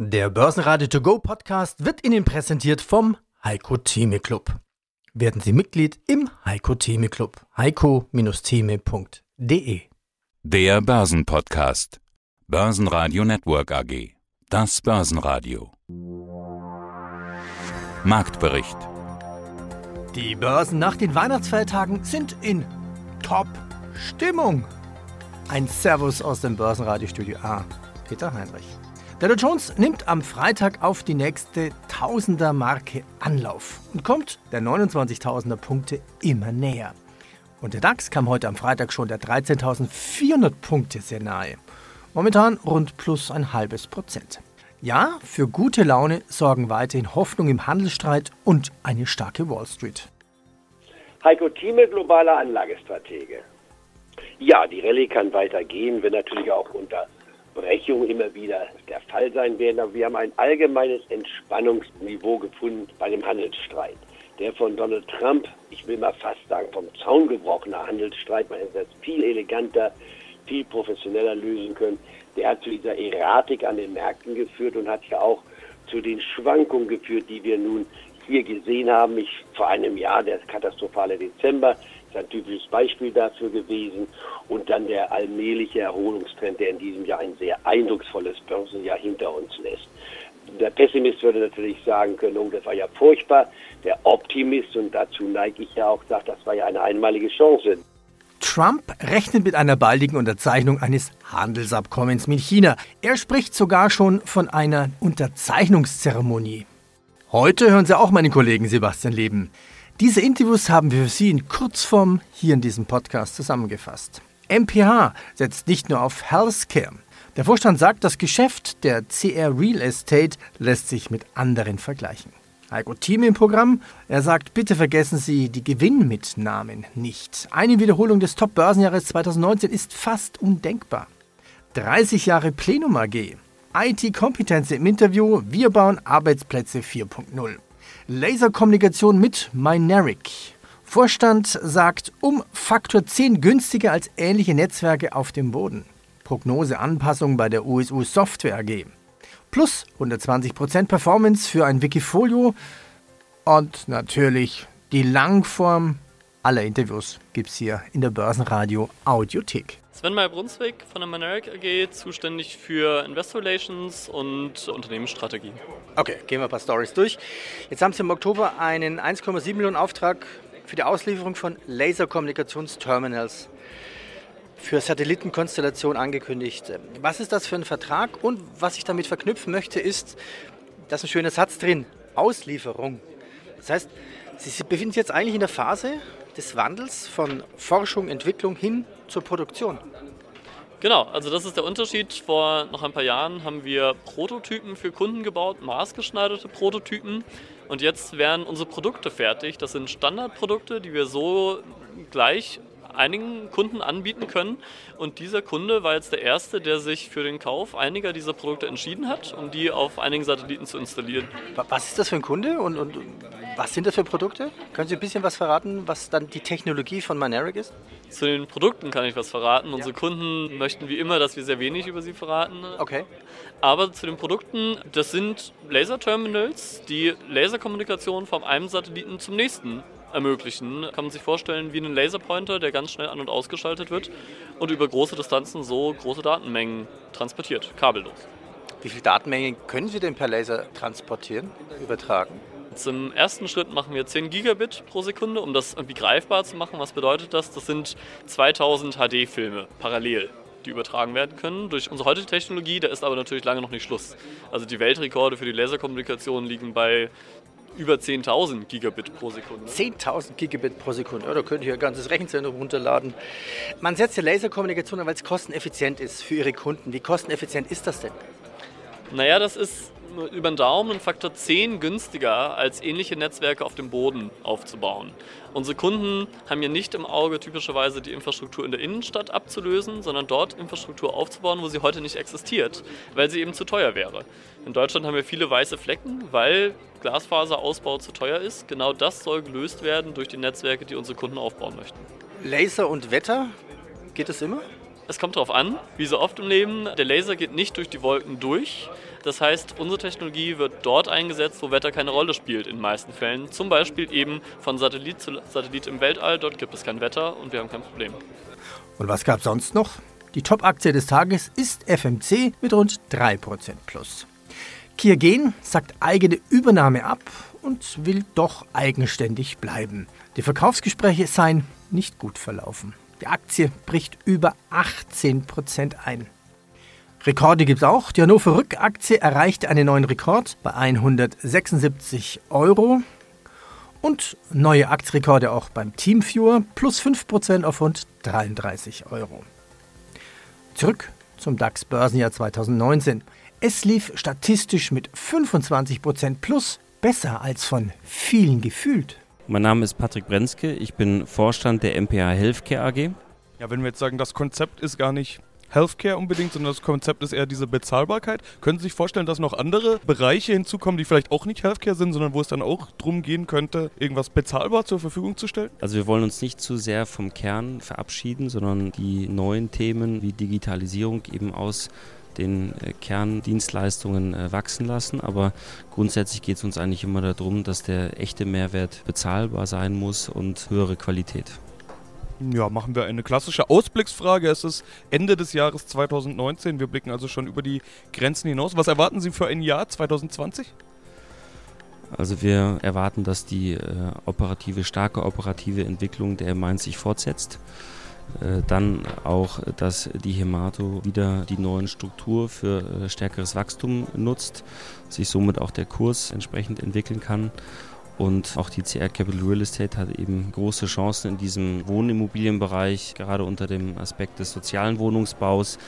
Der Börsenradio To Go Podcast wird Ihnen präsentiert vom Heiko Theme Club. Werden Sie Mitglied im Heiko Theme Club. heiko-theme.de Der Börsenpodcast. Börsenradio Network AG. Das Börsenradio. Marktbericht. Die Börsen nach den Weihnachtsfeiertagen sind in Top-Stimmung. Ein Servus aus dem Börsenradiostudio A. Peter Heinrich. Der Dow Jones nimmt am Freitag auf die nächste Tausender-Marke Anlauf und kommt der 29.000er Punkte immer näher. Und der DAX kam heute am Freitag schon der 13.400 Punkte sehr nahe. Momentan rund plus ein halbes Prozent. Ja, für gute Laune sorgen weiterhin Hoffnung im Handelsstreit und eine starke Wall Street. Heiko Thieme, globaler Anlagestratege. Ja, die Rallye kann weitergehen, wenn natürlich auch unter Brechung immer wieder der Fall sein werden. Aber wir haben ein allgemeines Entspannungsniveau gefunden bei dem Handelsstreit. Der von Donald Trump, ich will mal fast sagen, vom Zaun gebrochene Handelsstreit, man hätte das viel eleganter, viel professioneller lösen können. Der hat zu dieser Erratik an den Märkten geführt und hat ja auch zu den Schwankungen geführt, die wir nun hier gesehen haben. Ich, vor einem Jahr, der katastrophale Dezember, ist ein typisches Beispiel dafür gewesen. Und dann der allmähliche Erholungstrend, der in diesem Jahr ein sehr eindrucksvolles Börsenjahr hinter uns lässt. Der Pessimist würde natürlich sagen können, oh, das war ja furchtbar. Der Optimist, und dazu neige ich ja auch, sagt, das war ja eine einmalige Chance. Trump rechnet mit einer baldigen Unterzeichnung eines Handelsabkommens mit China. Er spricht sogar schon von einer Unterzeichnungszeremonie. Heute hören Sie auch meinen Kollegen Sebastian Leben. Diese Interviews haben wir für Sie in Kurzform hier in diesem Podcast zusammengefasst. MPH setzt nicht nur auf Healthcare. Der Vorstand sagt, das Geschäft der CR Real Estate lässt sich mit anderen vergleichen. Heiko Thieme im Programm. Er sagt, bitte vergessen Sie die Gewinnmitnahmen nicht. Eine Wiederholung des Top-Börsenjahres 2019 ist fast undenkbar. 30 Jahre Plenum AG. IT-Kompetenz im Interview. Wir bauen Arbeitsplätze 4.0. Laserkommunikation mit Mynaric. Vorstand sagt, um Faktor 10 günstiger als ähnliche Netzwerke auf dem Boden. Prognoseanpassung bei der USU Software AG. Plus 120% Performance für ein Wikifolio. Und natürlich die Langform aller Interviews gibt es hier in der Börsenradio Audiothek. Sven Meyer-Brunswick von der Maneric AG, zuständig für Investor Relations und Unternehmensstrategie. Okay, gehen wir ein paar Stories durch. Jetzt haben Sie im Oktober einen 1,7 Millionen Auftrag für die Auslieferung von Laserkommunikationsterminals für Satellitenkonstellation angekündigt. Was ist das für ein Vertrag? Und was ich damit verknüpfen möchte, ist, da ist ein schöner Satz drin, Auslieferung. Das heißt, Sie befinden sich jetzt eigentlich in der Phase des Wandels von Forschung, Entwicklung hin zur Produktion. Genau, also das ist der Unterschied. Vor noch ein paar Jahren haben wir Prototypen für Kunden gebaut, maßgeschneiderte Prototypen. Und jetzt werden unsere Produkte fertig. Das sind Standardprodukte, die wir so gleich einigen Kunden anbieten können. Und dieser Kunde war jetzt der erste, der sich für den Kauf einiger dieser Produkte entschieden hat, um die auf einigen Satelliten zu installieren. Was ist das für ein Kunde und, und was sind das für Produkte? Können Sie ein bisschen was verraten, was dann die Technologie von Maneric ist? Zu den Produkten kann ich was verraten. Ja. Unsere Kunden möchten wie immer, dass wir sehr wenig über sie verraten. Okay. Aber zu den Produkten, das sind Laserterminals, die Laserkommunikation vom einem Satelliten zum nächsten ermöglichen. Kann man sich vorstellen wie einen Laserpointer, der ganz schnell an- und ausgeschaltet wird und über große Distanzen so große Datenmengen transportiert, kabellos. Wie viele Datenmengen können Sie denn per Laser transportieren, übertragen? Im ersten Schritt machen wir 10 Gigabit pro Sekunde, um das irgendwie greifbar zu machen. Was bedeutet das? Das sind 2000 HD-Filme parallel die übertragen werden können durch unsere heutige Technologie. Da ist aber natürlich lange noch nicht Schluss. Also die Weltrekorde für die Laserkommunikation liegen bei über 10.000 Gigabit pro Sekunde. 10.000 Gigabit pro Sekunde, ja, da könnt ihr ein ganzes Rechenzentrum runterladen. Man setzt ja Laserkommunikation an, weil es kosteneffizient ist für Ihre Kunden. Wie kosteneffizient ist das denn? Naja, das ist über den Daumen ein Faktor 10 günstiger, als ähnliche Netzwerke auf dem Boden aufzubauen. Unsere Kunden haben ja nicht im Auge, typischerweise die Infrastruktur in der Innenstadt abzulösen, sondern dort Infrastruktur aufzubauen, wo sie heute nicht existiert, weil sie eben zu teuer wäre. In Deutschland haben wir viele weiße Flecken, weil Glasfaserausbau zu teuer ist. Genau das soll gelöst werden durch die Netzwerke, die unsere Kunden aufbauen möchten. Laser und Wetter, geht es immer? Es kommt darauf an, wie so oft im Leben, der Laser geht nicht durch die Wolken durch. Das heißt, unsere Technologie wird dort eingesetzt, wo Wetter keine Rolle spielt in den meisten Fällen. Zum Beispiel eben von Satellit zu Satellit im Weltall. Dort gibt es kein Wetter und wir haben kein Problem. Und was gab es sonst noch? Die Top-Aktie des Tages ist FMC mit rund 3% plus. Kiergen sagt eigene Übernahme ab und will doch eigenständig bleiben. Die Verkaufsgespräche seien nicht gut verlaufen. Die Aktie bricht über 18% ein. Rekorde gibt es auch. Die Hannover Rückaktie erreichte einen neuen Rekord bei 176 Euro. Und neue Aktienrekorde auch beim Teamviewer, plus 5% auf rund 33 Euro. Zurück zum DAX-Börsenjahr 2019. Es lief statistisch mit 25% plus besser als von vielen gefühlt. Mein Name ist Patrick Brenzke, ich bin Vorstand der MPH Healthcare AG. Ja, wenn wir jetzt sagen, das Konzept ist gar nicht Healthcare unbedingt, sondern das Konzept ist eher diese Bezahlbarkeit. Können Sie sich vorstellen, dass noch andere Bereiche hinzukommen, die vielleicht auch nicht Healthcare sind, sondern wo es dann auch darum gehen könnte, irgendwas bezahlbar zur Verfügung zu stellen? Also wir wollen uns nicht zu sehr vom Kern verabschieden, sondern die neuen Themen wie Digitalisierung eben aus den äh, Kerndienstleistungen äh, wachsen lassen. Aber grundsätzlich geht es uns eigentlich immer darum, dass der echte Mehrwert bezahlbar sein muss und höhere Qualität. Ja, machen wir eine klassische Ausblicksfrage. Es ist Ende des Jahres 2019. Wir blicken also schon über die Grenzen hinaus. Was erwarten Sie für ein Jahr 2020? Also wir erwarten, dass die äh, operative, starke operative Entwicklung der Mainz sich fortsetzt. Äh, dann auch, dass die Hemato wieder die neuen Struktur für äh, stärkeres Wachstum nutzt, sich somit auch der Kurs entsprechend entwickeln kann. Und auch die CR Capital Real Estate hat eben große Chancen in diesem Wohnimmobilienbereich, gerade unter dem Aspekt des sozialen Wohnungsbaus.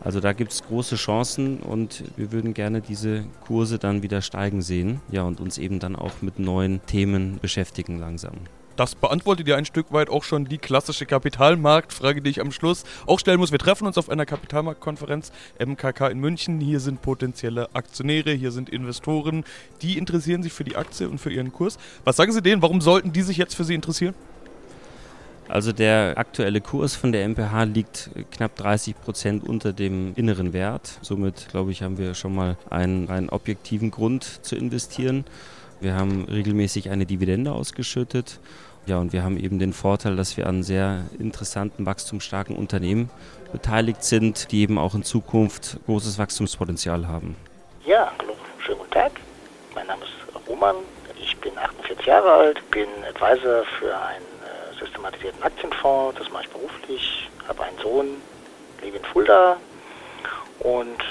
Also da gibt es große Chancen und wir würden gerne diese Kurse dann wieder steigen sehen. Ja, und uns eben dann auch mit neuen Themen beschäftigen langsam. Das beantwortet ja ein Stück weit auch schon die klassische Kapitalmarktfrage, die ich am Schluss auch stellen muss. Wir treffen uns auf einer Kapitalmarktkonferenz MKK in München. Hier sind potenzielle Aktionäre, hier sind Investoren, die interessieren sich für die Aktie und für ihren Kurs. Was sagen Sie denen? Warum sollten die sich jetzt für Sie interessieren? Also der aktuelle Kurs von der MPH liegt knapp 30 Prozent unter dem inneren Wert. Somit, glaube ich, haben wir schon mal einen, einen objektiven Grund zu investieren. Wir haben regelmäßig eine Dividende ausgeschüttet. Ja, und wir haben eben den Vorteil, dass wir an sehr interessanten, wachstumsstarken Unternehmen beteiligt sind, die eben auch in Zukunft großes Wachstumspotenzial haben. Ja, hallo, schönen guten Tag. Mein Name ist Roman. Ich bin 48 Jahre alt, bin Advisor für einen äh, systematisierten Aktienfonds. Das mache ich beruflich, habe einen Sohn, lebe in Fulda und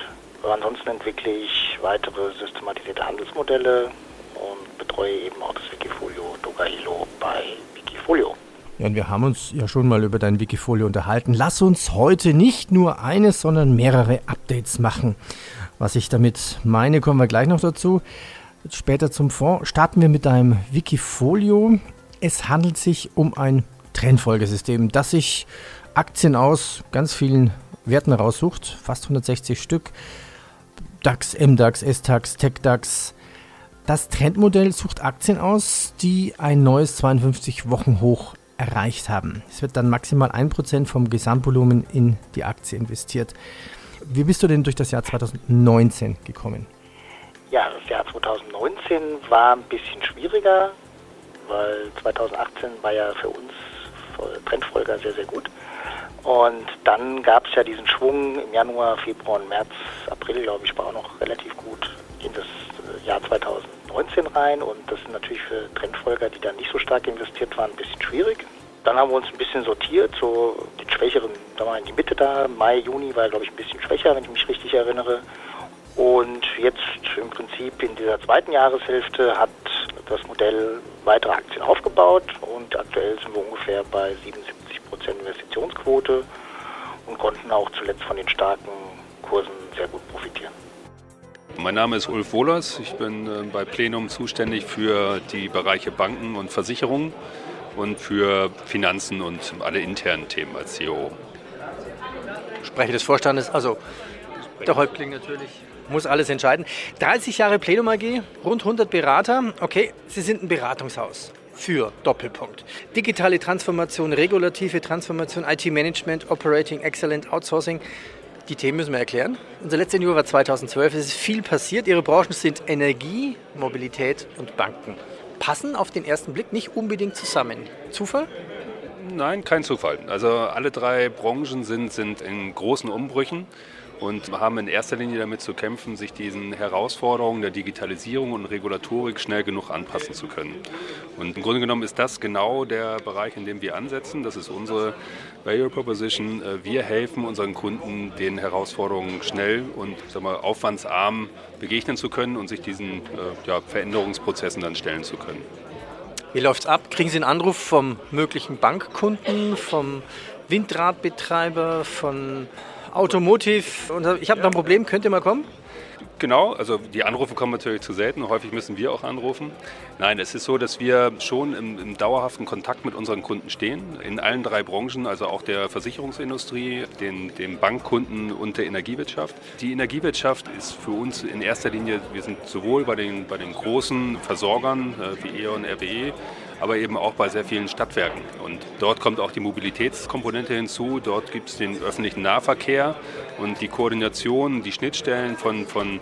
ansonsten entwickle ich weitere systematisierte Handelsmodelle, und betreue eben auch das Wikifolio Dogahilo bei Wikifolio. Ja, und wir haben uns ja schon mal über dein Wikifolio unterhalten. Lass uns heute nicht nur eines, sondern mehrere Updates machen. Was ich damit meine, kommen wir gleich noch dazu. Später zum Fonds starten wir mit deinem Wikifolio. Es handelt sich um ein Trendfolgesystem, das sich Aktien aus ganz vielen Werten raussucht, fast 160 Stück. DAX, MDAX, SDAX, TechDAX, das Trendmodell sucht Aktien aus, die ein neues 52-Wochen-Hoch erreicht haben. Es wird dann maximal 1% vom Gesamtvolumen in die Aktie investiert. Wie bist du denn durch das Jahr 2019 gekommen? Ja, das Jahr 2019 war ein bisschen schwieriger, weil 2018 war ja für uns Trendfolger sehr, sehr gut. Und dann gab es ja diesen Schwung im Januar, Februar und März, April, glaube ich, war auch noch relativ gut in das Jahr 2019 rein und das ist natürlich für Trendfolger, die dann nicht so stark investiert waren, ein bisschen schwierig. Dann haben wir uns ein bisschen sortiert, so den schwächeren, da war in die Mitte da. Mai, Juni war, glaube ich, ein bisschen schwächer, wenn ich mich richtig erinnere. Und jetzt im Prinzip in dieser zweiten Jahreshälfte hat das Modell weitere Aktien aufgebaut und aktuell sind wir ungefähr bei 77 Prozent Investitionsquote und konnten auch zuletzt von den starken Kursen sehr gut profitieren. Mein Name ist Ulf Wohlers. Ich bin äh, bei Plenum zuständig für die Bereiche Banken und Versicherungen und für Finanzen und alle internen Themen als CEO. Sprecher des Vorstandes, also der Häuptling natürlich, muss alles entscheiden. 30 Jahre Plenum AG, rund 100 Berater. Okay, Sie sind ein Beratungshaus. für Doppelpunkt. Digitale Transformation, regulative Transformation, IT-Management, Operating Excellent, Outsourcing. Die Themen müssen wir erklären. Unser letzter Interview war 2012. Es ist viel passiert. Ihre Branchen sind Energie, Mobilität und Banken. Passen auf den ersten Blick nicht unbedingt zusammen. Zufall? Nein, kein Zufall. Also alle drei Branchen sind, sind in großen Umbrüchen und haben in erster Linie damit zu kämpfen, sich diesen Herausforderungen der Digitalisierung und Regulatorik schnell genug anpassen zu können. Und im Grunde genommen ist das genau der Bereich, in dem wir ansetzen. Das ist unsere Value Proposition. Äh, wir helfen unseren Kunden, den Herausforderungen schnell und sag mal, aufwandsarm begegnen zu können und sich diesen äh, ja, Veränderungsprozessen dann stellen zu können. Wie läuft's ab? Kriegen Sie einen Anruf vom möglichen Bankkunden, vom Windradbetreiber, von Automotiv? Ich habe noch ein Problem, könnt ihr mal kommen? Genau, also die Anrufe kommen natürlich zu selten. Häufig müssen wir auch anrufen. Nein, es ist so, dass wir schon im, im, dauerhaften Kontakt mit unseren Kunden stehen, in allen drei Branchen, also auch der Versicherungsindustrie, den, den Bankkunden und der Energiewirtschaft. Die Energiewirtschaft ist für uns in erster Linie, wir sind sowohl bei den, bei den großen Versorgern äh, wie E.ON, RWE, aber eben auch bei sehr vielen Stadtwerken. Und dort kommt auch die Mobilitätskomponente hinzu. Dort gibt es den öffentlichen Nahverkehr und die Koordination, die Schnittstellen von, von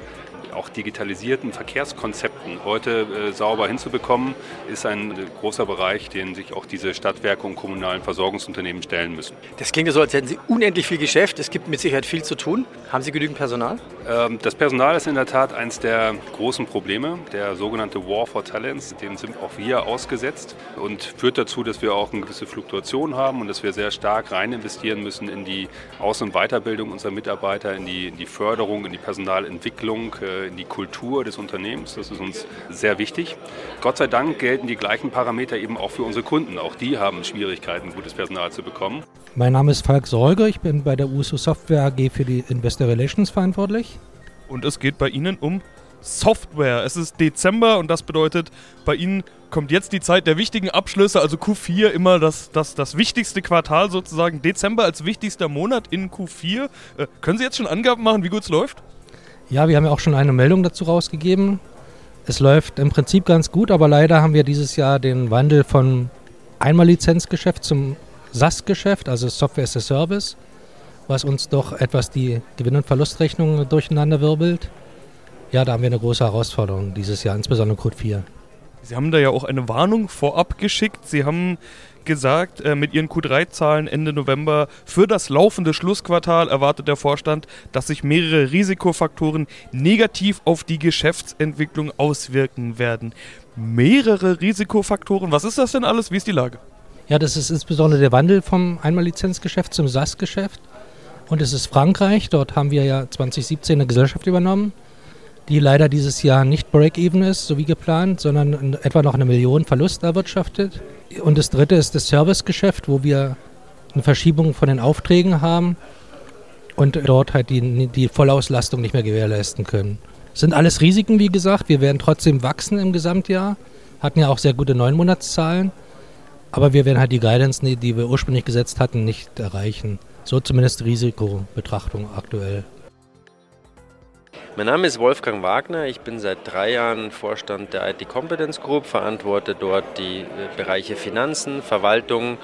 auch digitalisierten Verkehrskonzepten heute äh, sauber hinzubekommen, ist ein äh, großer Bereich, den sich auch diese Stadtwerke und kommunalen Versorgungsunternehmen stellen müssen. Das klingt so, als hätten Sie unendlich viel Geschäft. Es gibt mit Sicherheit viel zu tun. Haben Sie genügend Personal? Ähm, das Personal ist in der Tat eines der großen Probleme. Der sogenannte War for Talents, dem sind auch wir ausgesetzt und führt dazu, dass wir auch eine gewisse Fluktuation haben und dass wir sehr stark rein investieren müssen in die Aus- und Weiterbildung unserer Mitarbeiter, in die, in die Förderung, in die Personalentwicklung, äh, in die Kultur des Unternehmens. Das ist uns sehr wichtig. Gott sei Dank gelten die gleichen Parameter eben auch für unsere Kunden. Auch die haben Schwierigkeiten, gutes Personal zu bekommen. Mein Name ist Falk Sorge. Ich bin bei der USO Software AG für die Investor Relations verantwortlich. Und es geht bei Ihnen um Software. Es ist Dezember und das bedeutet, bei Ihnen kommt jetzt die Zeit der wichtigen Abschlüsse, also Q4 immer das, das, das wichtigste Quartal sozusagen. Dezember als wichtigster Monat in Q4. Äh, können Sie jetzt schon Angaben machen, wie gut es läuft? Ja, wir haben ja auch schon eine Meldung dazu rausgegeben. Es läuft im Prinzip ganz gut, aber leider haben wir dieses Jahr den Wandel von Einmal-Lizenzgeschäft zum SaaS-Geschäft, also Software as a Service, was uns doch etwas die Gewinn- und Verlustrechnung durcheinander wirbelt. Ja, da haben wir eine große Herausforderung dieses Jahr, insbesondere Code 4. Sie haben da ja auch eine Warnung vorab geschickt. Sie haben gesagt, äh, mit ihren Q3-Zahlen Ende November für das laufende Schlussquartal erwartet der Vorstand, dass sich mehrere Risikofaktoren negativ auf die Geschäftsentwicklung auswirken werden. Mehrere Risikofaktoren, was ist das denn alles? Wie ist die Lage? Ja, das ist insbesondere der Wandel vom Einmal-Lizenzgeschäft zum SAS-Geschäft. Und es ist Frankreich, dort haben wir ja 2017 eine Gesellschaft übernommen die leider dieses Jahr nicht Break-Even ist, so wie geplant, sondern etwa noch eine Million Verlust erwirtschaftet. Und das dritte ist das Servicegeschäft, wo wir eine Verschiebung von den Aufträgen haben und dort halt die, die Vollauslastung nicht mehr gewährleisten können. Das sind alles Risiken, wie gesagt. Wir werden trotzdem wachsen im Gesamtjahr, hatten ja auch sehr gute Neunmonatszahlen, aber wir werden halt die Guidance, die wir ursprünglich gesetzt hatten, nicht erreichen. So zumindest Risikobetrachtung aktuell. Mein Name ist Wolfgang Wagner. Ich bin seit drei Jahren Vorstand der IT Competence Group, verantworte dort die äh, Bereiche Finanzen, Verwaltung.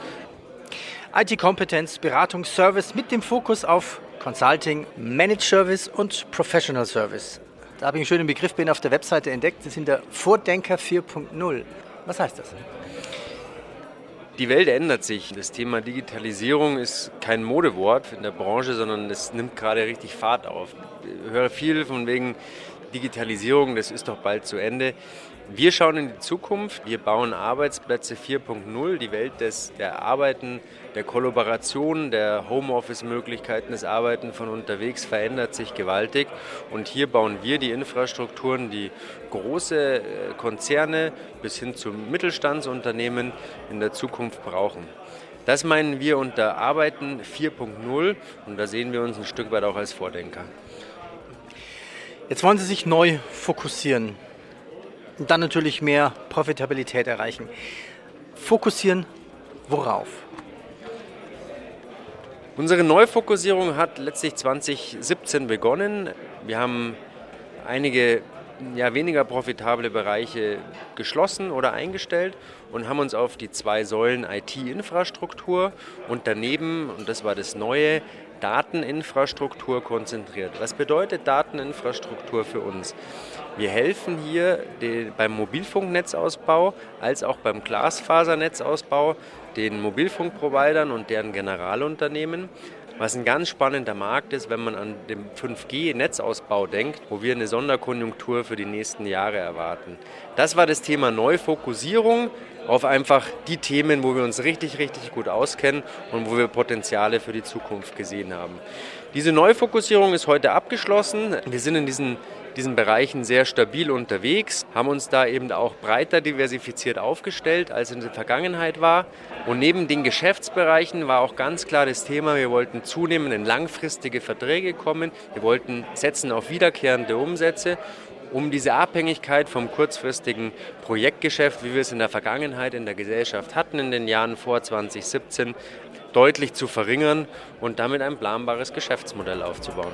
IT Competence, Beratung, Service mit dem Fokus auf Consulting, Managed Service und Professional Service. Da habe ich einen schönen Begriff bin auf der Webseite entdeckt. Sie sind der Vordenker 4.0. Was heißt das? Die Welt ändert sich. Das Thema Digitalisierung ist kein Modewort in der Branche, sondern es nimmt gerade richtig Fahrt auf. Ich höre viel von wegen Digitalisierung, das ist doch bald zu Ende. Wir schauen in die Zukunft, wir bauen Arbeitsplätze 4.0, die Welt des, der Arbeiten, der Kollaboration, der Homeoffice-Möglichkeiten, des Arbeiten von unterwegs verändert sich gewaltig. Und hier bauen wir die Infrastrukturen, die große äh, Konzerne bis hin zu Mittelstandsunternehmen in der Zukunft brauchen. Das meinen wir unter Arbeiten 4.0 und da sehen wir uns ein Stück weit auch als Vordenker. Jetzt wollen Sie sich neu fokussieren und dann natürlich mehr Profitabilität erreichen. Fokussieren worauf? Unsere Neufokussierung hat letztlich 2017 begonnen. Wir haben einige ja, weniger profitable Bereiche geschlossen oder eingestellt und haben uns auf die zwei Säulen IT-Infrastruktur und daneben, und das war das Neue, Dateninfrastruktur konzentriert. Was bedeutet Dateninfrastruktur für uns? Wir helfen hier beim Mobilfunknetzausbau als auch beim Glasfasernetzausbau den Mobilfunkprovidern und deren Generalunternehmen was ein ganz spannender Markt ist, wenn man an den 5G-Netzausbau denkt, wo wir eine Sonderkonjunktur für die nächsten Jahre erwarten. Das war das Thema Neufokussierung auf einfach die Themen, wo wir uns richtig, richtig gut auskennen und wo wir Potenziale für die Zukunft gesehen haben. Diese Neufokussierung ist heute abgeschlossen. Wir sind in diesen diesen Bereichen sehr stabil unterwegs, haben uns da eben auch breiter diversifiziert aufgestellt, als in der Vergangenheit war. Und neben den Geschäftsbereichen war auch ganz klar das Thema, wir wollten zunehmend in langfristige Verträge kommen, wir wollten setzen auf wiederkehrende Umsätze um diese Abhängigkeit vom kurzfristigen Projektgeschäft, wie wir es in der Vergangenheit in der Gesellschaft hatten, in den Jahren vor 2017, deutlich zu verringern und damit ein planbares Geschäftsmodell aufzubauen.